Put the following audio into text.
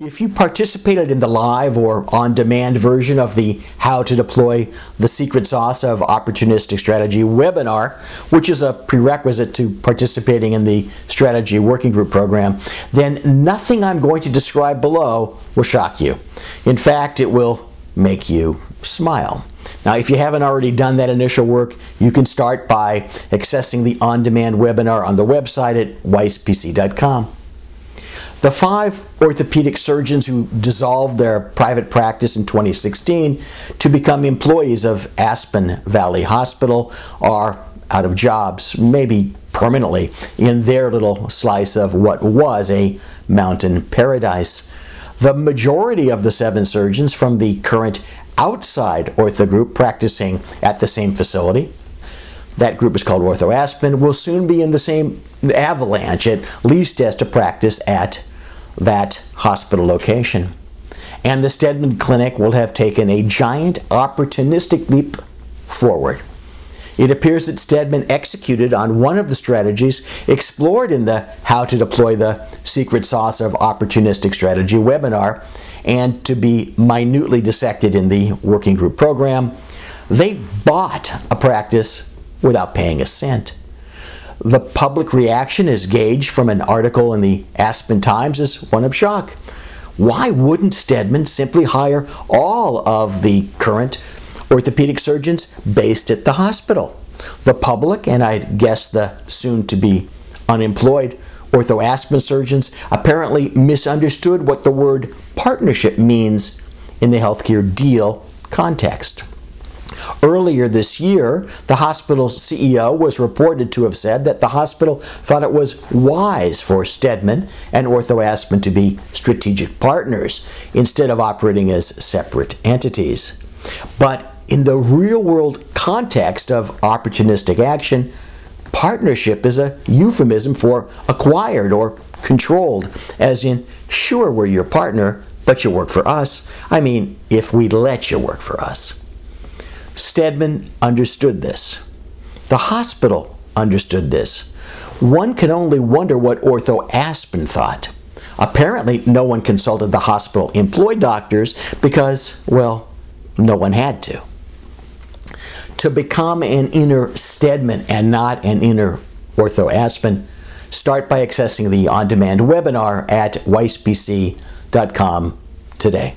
If you participated in the live or on demand version of the How to Deploy the Secret Sauce of Opportunistic Strategy webinar, which is a prerequisite to participating in the Strategy Working Group program, then nothing I'm going to describe below will shock you. In fact, it will make you smile. Now, if you haven't already done that initial work, you can start by accessing the on demand webinar on the website at weisspc.com. The five orthopedic surgeons who dissolved their private practice in 2016 to become employees of Aspen Valley Hospital are out of jobs, maybe permanently, in their little slice of what was a mountain paradise. The majority of the seven surgeons from the current outside ortho group practicing at the same facility that group is called Ortho Aspen, will soon be in the same avalanche, at least as to practice at that hospital location. And the Steadman Clinic will have taken a giant opportunistic leap forward. It appears that Steadman executed on one of the strategies explored in the How to Deploy the Secret Sauce of Opportunistic Strategy webinar and to be minutely dissected in the working group program. They bought a practice without paying a cent. The public reaction is gauged from an article in the Aspen Times as one of shock. Why wouldn't Steadman simply hire all of the current orthopedic surgeons based at the hospital? The public, and I guess the soon to be unemployed ortho Aspen surgeons, apparently misunderstood what the word partnership means in the healthcare deal context. Earlier this year, the hospital's CEO was reported to have said that the hospital thought it was wise for Steadman and Ortho Aspen to be strategic partners instead of operating as separate entities. But in the real world context of opportunistic action, partnership is a euphemism for acquired or controlled, as in, sure, we're your partner, but you work for us. I mean, if we let you work for us. Steadman understood this. The hospital understood this. One can only wonder what Ortho Aspen thought. Apparently, no one consulted the hospital employed doctors because, well, no one had to. To become an inner Steadman and not an inner Ortho Aspen, start by accessing the on demand webinar at weisspc.com today.